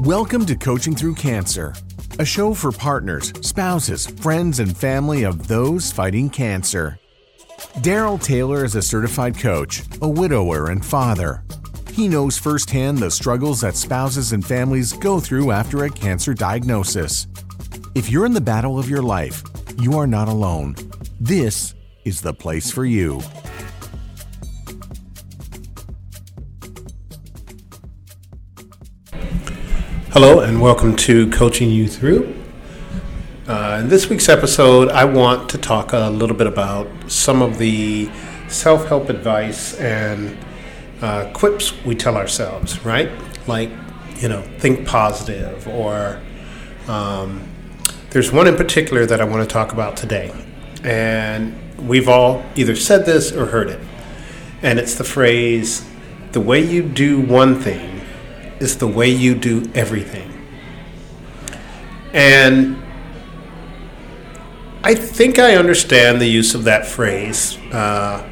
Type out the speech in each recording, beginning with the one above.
Welcome to Coaching Through Cancer, a show for partners, spouses, friends, and family of those fighting cancer. Daryl Taylor is a certified coach, a widower, and father. He knows firsthand the struggles that spouses and families go through after a cancer diagnosis. If you're in the battle of your life, you are not alone. This is the place for you. Hello, and welcome to Coaching You Through. Uh, in this week's episode, I want to talk a little bit about some of the self help advice and uh, quips we tell ourselves, right? Like, you know, think positive, or um, there's one in particular that I want to talk about today. And we've all either said this or heard it. And it's the phrase, the way you do one thing is the way you do everything. And I think I understand the use of that phrase uh,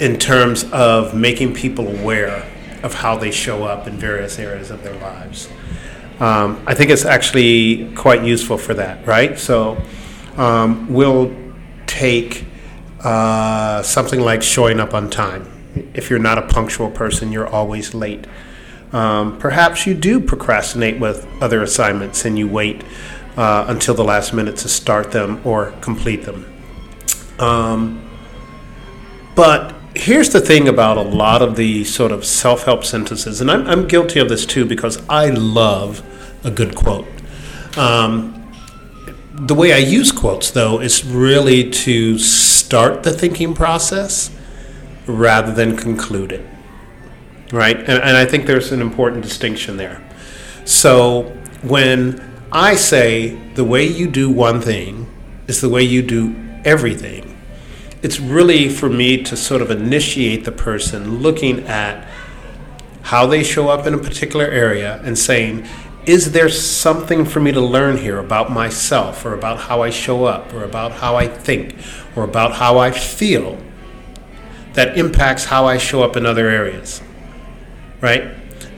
in terms of making people aware of how they show up in various areas of their lives. Um, I think it's actually quite useful for that, right? So um, we'll take uh, something like showing up on time. If you're not a punctual person, you're always late. Um, perhaps you do procrastinate with other assignments and you wait uh, until the last minute to start them or complete them. Um, but here's the thing about a lot of the sort of self help sentences, and I'm, I'm, guilty of this too because I love a good quote. Um, the way I use quotes, though, is really to start the thinking process rather than conclude it right? And, and I think there's an important distinction there. So when I say the way you do one thing is the way you do everything, it's really for me to sort of initiate the person looking at how they show up in a particular area and saying, is there something for me to learn here about myself or about how I show up or about how I think or about how I feel that impacts how I show up in other areas? Right?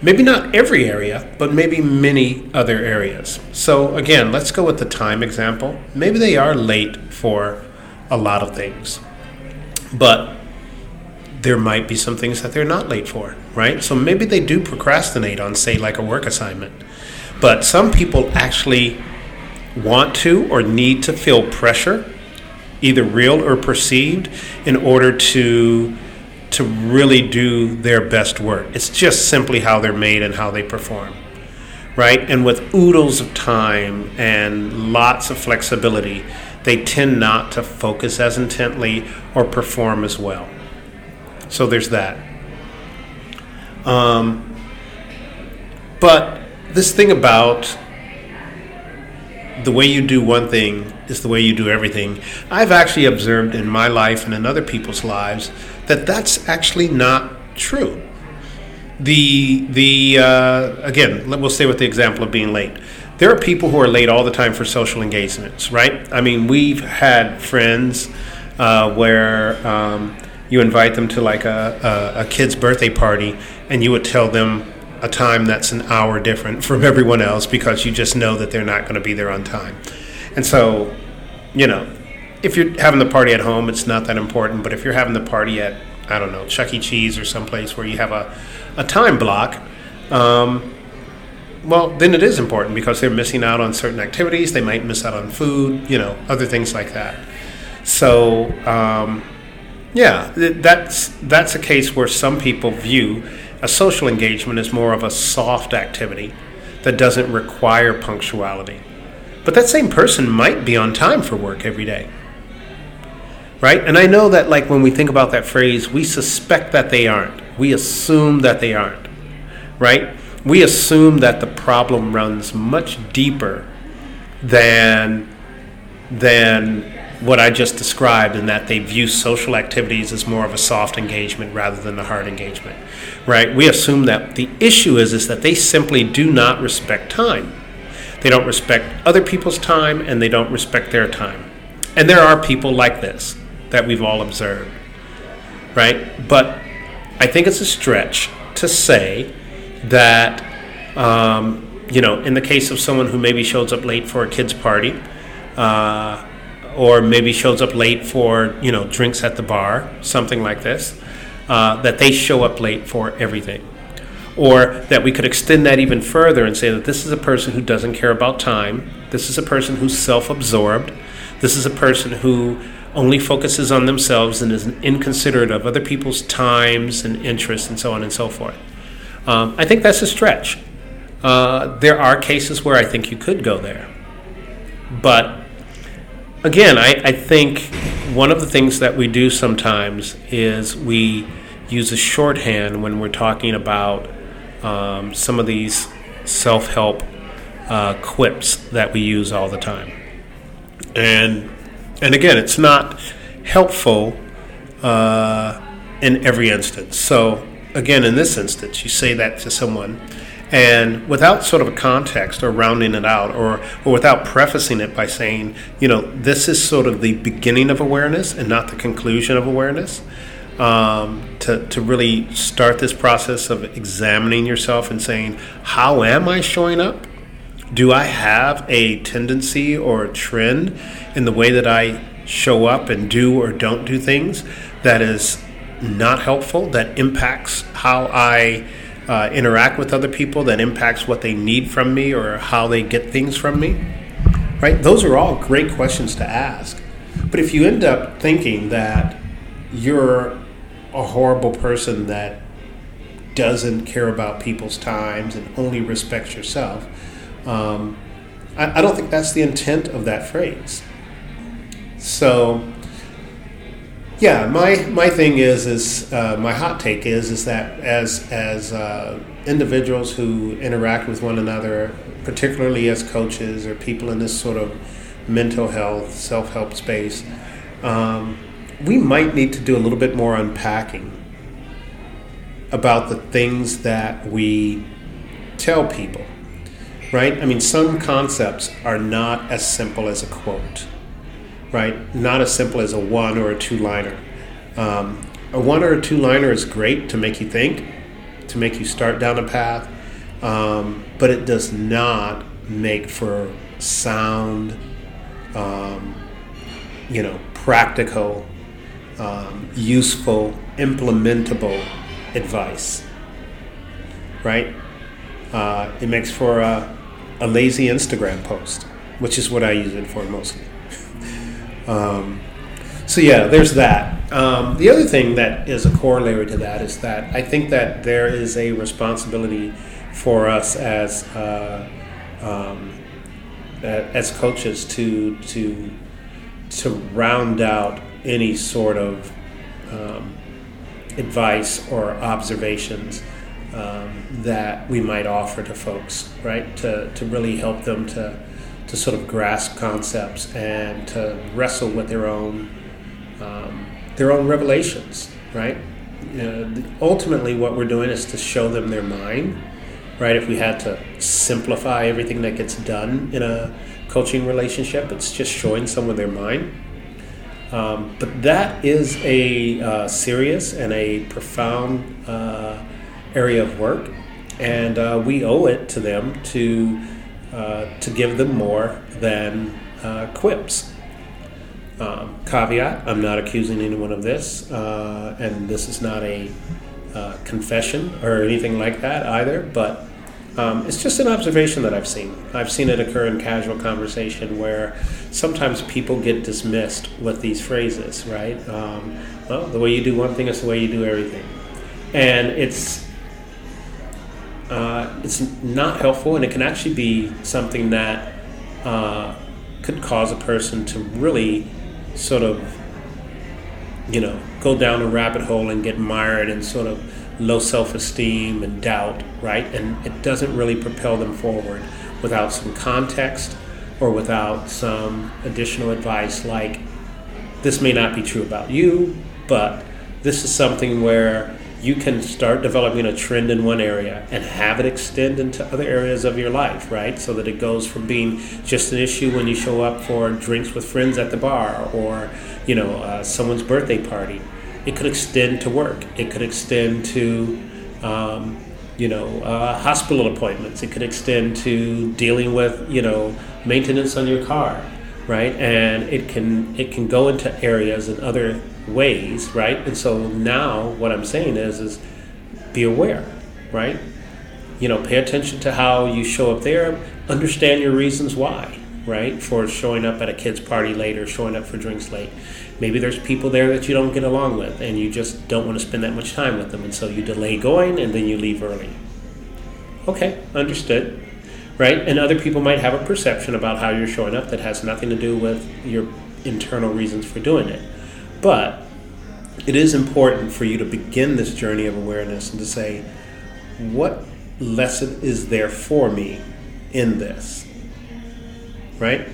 Maybe not every area, but maybe many other areas. So, again, let's go with the time example. Maybe they are late for a lot of things, but there might be some things that they're not late for, right? So maybe they do procrastinate on, say, like a work assignment. But some people actually want to or need to feel pressure, either real or perceived, in order to to really do their best work. It's just simply how they're made and how they perform. Right? And with oodles of time and lots of flexibility, they tend not to focus as intently or perform as well. So there's that. Um, but this thing about the way you do one thing is the way you do everything. I've actually observed in my life and in other people's lives that that's actually not true. The the uh, again, we'll stay with the example of being late. There are people who are late all the time for social engagements, right? I mean, we've had friends uh, where um, you invite them to like a, a, a kid's birthday party, and you would tell them a time that's an hour different from everyone else because you just know that they're not going to be there on time. And so, you know, if you're having the party at home, it's not that important. But if you're having the party at, I don't know, Chuck E. Cheese or someplace where you have a, a time block, um, well, then it is important because they're missing out on certain activities. They might miss out on food, you know, other things like that. So, um, yeah, that's that's a case where some people view a social engagement as more of a soft activity that doesn't require punctuality. But that same person might be on time for work every day. Right? And I know that, like, when we think about that phrase, we suspect that they aren't. We assume that they aren't. Right? We assume that the problem runs much deeper than, than what I just described, and that they view social activities as more of a soft engagement rather than a hard engagement, right? We assume that the issue is is that they simply do not respect time. They don't respect other people's time, and they don't respect their time. And there are people like this that we've all observed, right? But I think it's a stretch to say that Um, you know, in the case of someone who maybe shows up late for a kid's party, uh, or maybe shows up late for you know drinks at the bar, something like this, uh, that they show up late for everything. Or that we could extend that even further and say that this is a person who doesn't care about time. This is a person who's self absorbed. This is a person who only focuses on themselves and is inconsiderate of other people's times and interests and so on and so forth. Um, I think that's a stretch. Uh, there are cases where I think you could go there. But again, I, I think one of the things that we do sometimes is we use a shorthand when we're talking about um, some of these self help uh, quips that we use all the time. And, and again, it's not helpful uh, in every instance. So, again, in this instance, you say that to someone and without sort of a context or rounding it out or, or without prefacing it by saying, you know, this is sort of the beginning of awareness and not the conclusion of awareness, um, to, to really start this process of examining yourself and saying, how am I showing up? Do I have a tendency or a trend in the way that I show up and do or don't do things that is not helpful, that impacts how I uh, interact with other people that impacts what they need from me or how they get things from me? Right? Those are all great questions to ask. But if you end up thinking that you're a horrible person that doesn't care about people's times and only respects yourself, um, I, I don't think that's the intent of that phrase. So, yeah, my my thing is is uh, my hot take is is that as as uh, individuals who interact with one another, particularly as coaches or people in this sort of mental health self help space, um, we might need to do a little bit more unpacking about the things that we tell people. Right? I mean, some concepts are not as simple as a quote right? Not as simple as a one or a two liner. Um, a one or a two liner is great to make you think, to make you start down a path, um, but it does not make for sound, um, you know, practical, um, useful, implementable advice, right? Uh, it makes for a, a lazy Instagram post, which is what I use it for mostly. Um, so yeah, there's that. Um, the other thing that is a corollary to that is that I think that there is a responsibility for us as uh, um, as coaches to to to round out any sort of um, advice or observations um, that we might offer to folks, right? To to really help them to to sort of grasp concepts and to wrestle with their own um, their own revelations, right? Know, ultimately, what we're doing is to show them their mind, right? If we had to simplify everything that gets done in a coaching relationship, it's just showing someone their mind. Um, but that is a uh, serious and a profound uh, area of work, and uh, we owe it to them to uh, to give them more than uh, quips. Um, caveat I'm not accusing anyone of this, uh, and this is not a uh, confession or anything like that either, but um, it's just an observation that I've seen. I've seen it occur in casual conversation where sometimes people get dismissed with these phrases, right? Um, well, the way you do one thing is the way you do everything. And it's uh, it's not helpful, and it can actually be something that uh, could cause a person to really sort of, you know, go down a rabbit hole and get mired in sort of low self esteem and doubt, right? And it doesn't really propel them forward without some context or without some additional advice like this may not be true about you, but this is something where you can start developing a trend in one area and have it extend into other areas of your life, right? So that it goes from being just an issue when you show up for drinks with friends at the bar or, you know, uh, someone's birthday party. It could extend to work. It could extend to, um, you know, uh, hospital appointments. It could extend to dealing with, you know, maintenance on your car, right? And it can it can go into areas in other ways, right? And so now what I'm saying is is be aware, right? You know, pay attention to how you show up there. Understand your reasons why, right? For showing up at a kid's party late or showing up for drinks late. Maybe there's people there that you don't get along with and you just don't want to spend that much time with them, and so you delay going and then you leave early. Okay, understood. Right? And other people might have a perception about how you're showing up that has nothing to do with your internal reasons for doing it. But it is important for you to begin this journey of awareness and to say, what lesson is there for me in this? Right?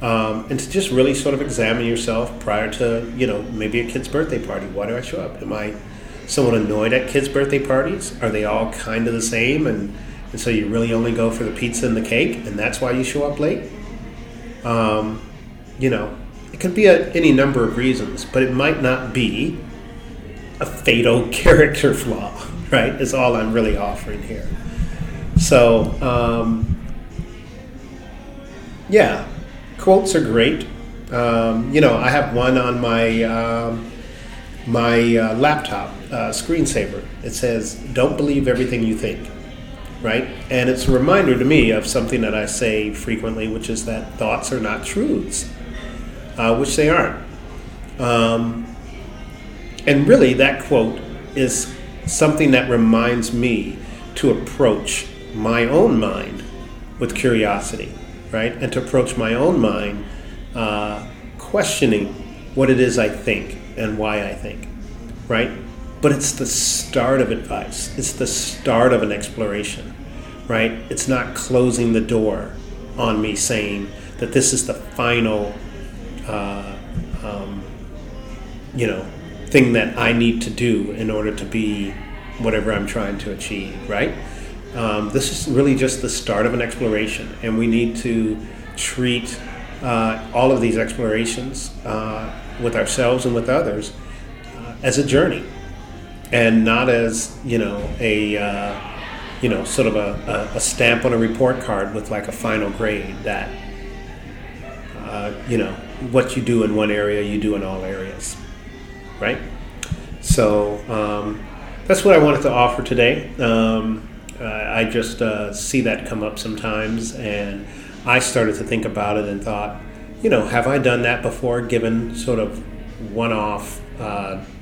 Um, and to just really sort of examine yourself prior to, you know, maybe a kid's birthday party. Why do I show up? Am I somewhat annoyed at kids' birthday parties? Are they all kind of the same? And, and so you really only go for the pizza and the cake, and that's why you show up late? Um, you know, it could be a, any number of reasons, but it might not be a fatal character flaw, right? Is all I'm really offering here. So, um, yeah, quotes are great. Um, you know, I have one on my um, my uh, laptop uh, screensaver. It says, "Don't believe everything you think." Right, and it's a reminder to me of something that I say frequently, which is that thoughts are not truths, uh, which they aren't. Um, and really, that quote is something that reminds me to approach my own mind with curiosity right? And to approach my own mind, uh, questioning what it is I think and why I think, right? But it's the start of advice, it's the start of an exploration, right? It's not closing the door on me saying that this is the final, uh, um, you know, thing that I need to do in order to be whatever I'm trying to achieve, right? Um, this is really just the start of an exploration, and we need to treat uh, all of these explorations uh, with ourselves and with others uh, as a journey, and not as you know a uh, you know sort of a, a, stamp on a report card with like a final grade that uh, you know what you do in one area you do in all areas, right? So um, that's what I wanted to offer today. Um, uh, I just uh, see that come up sometimes, and I started to think about it and thought, you know, have I done that before, given sort of one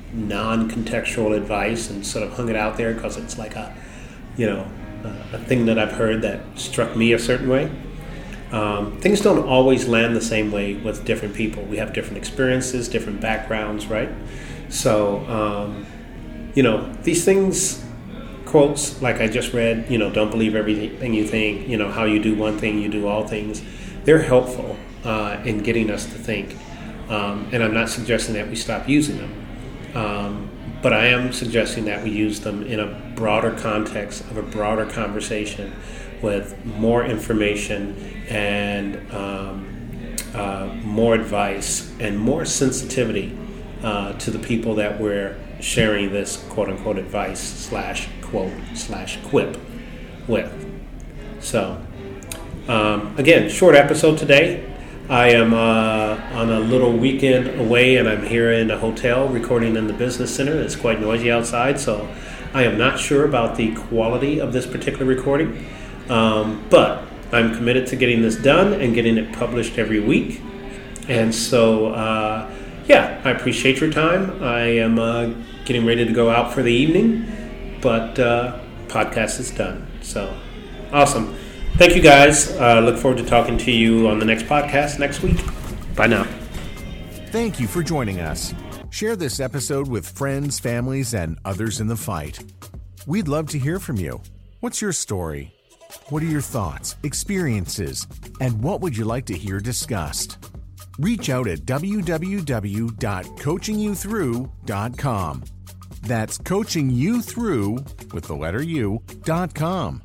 off, uh, non contextual advice and sort of hung it out there because it's like a, you know, a thing that I've heard that struck me a certain way. Um, things don't always land the same way with different people. We have different experiences, different backgrounds, right? So, um, you know, these things quotes like I just read, you know, don't believe everything you think, you know, how you do one thing, you do all things. They're helpful uh, in getting us to think. Um, and I'm not suggesting that we stop using them. Um, but I am suggesting that we use them in a broader context of a broader conversation with more information and um, uh, more advice and more sensitivity uh, to the people that we're sharing this quote unquote advice slash quote slash quip with. So, um, again, short episode today. I am uh, on a little weekend away and I'm here in a hotel recording in the business center. It's quite noisy outside, so I am not sure about the quality of this particular recording. Um, but I'm committed to getting this done and getting it published every week. And so, uh, yeah, I appreciate your time. I am uh, getting ready to go out for the evening but uh, podcast is done. So awesome. Thank you guys. Uh, look forward to talking to you on the next podcast next week. Bye now. Thank you for joining us. Share this episode with friends, families, and others in the fight. We'd love to hear from you. What's your story? What are your thoughts, experiences, and what would you like to hear discussed? Reach out at www.coachingyouthrough.com. That's coaching you through with the letter U dot com.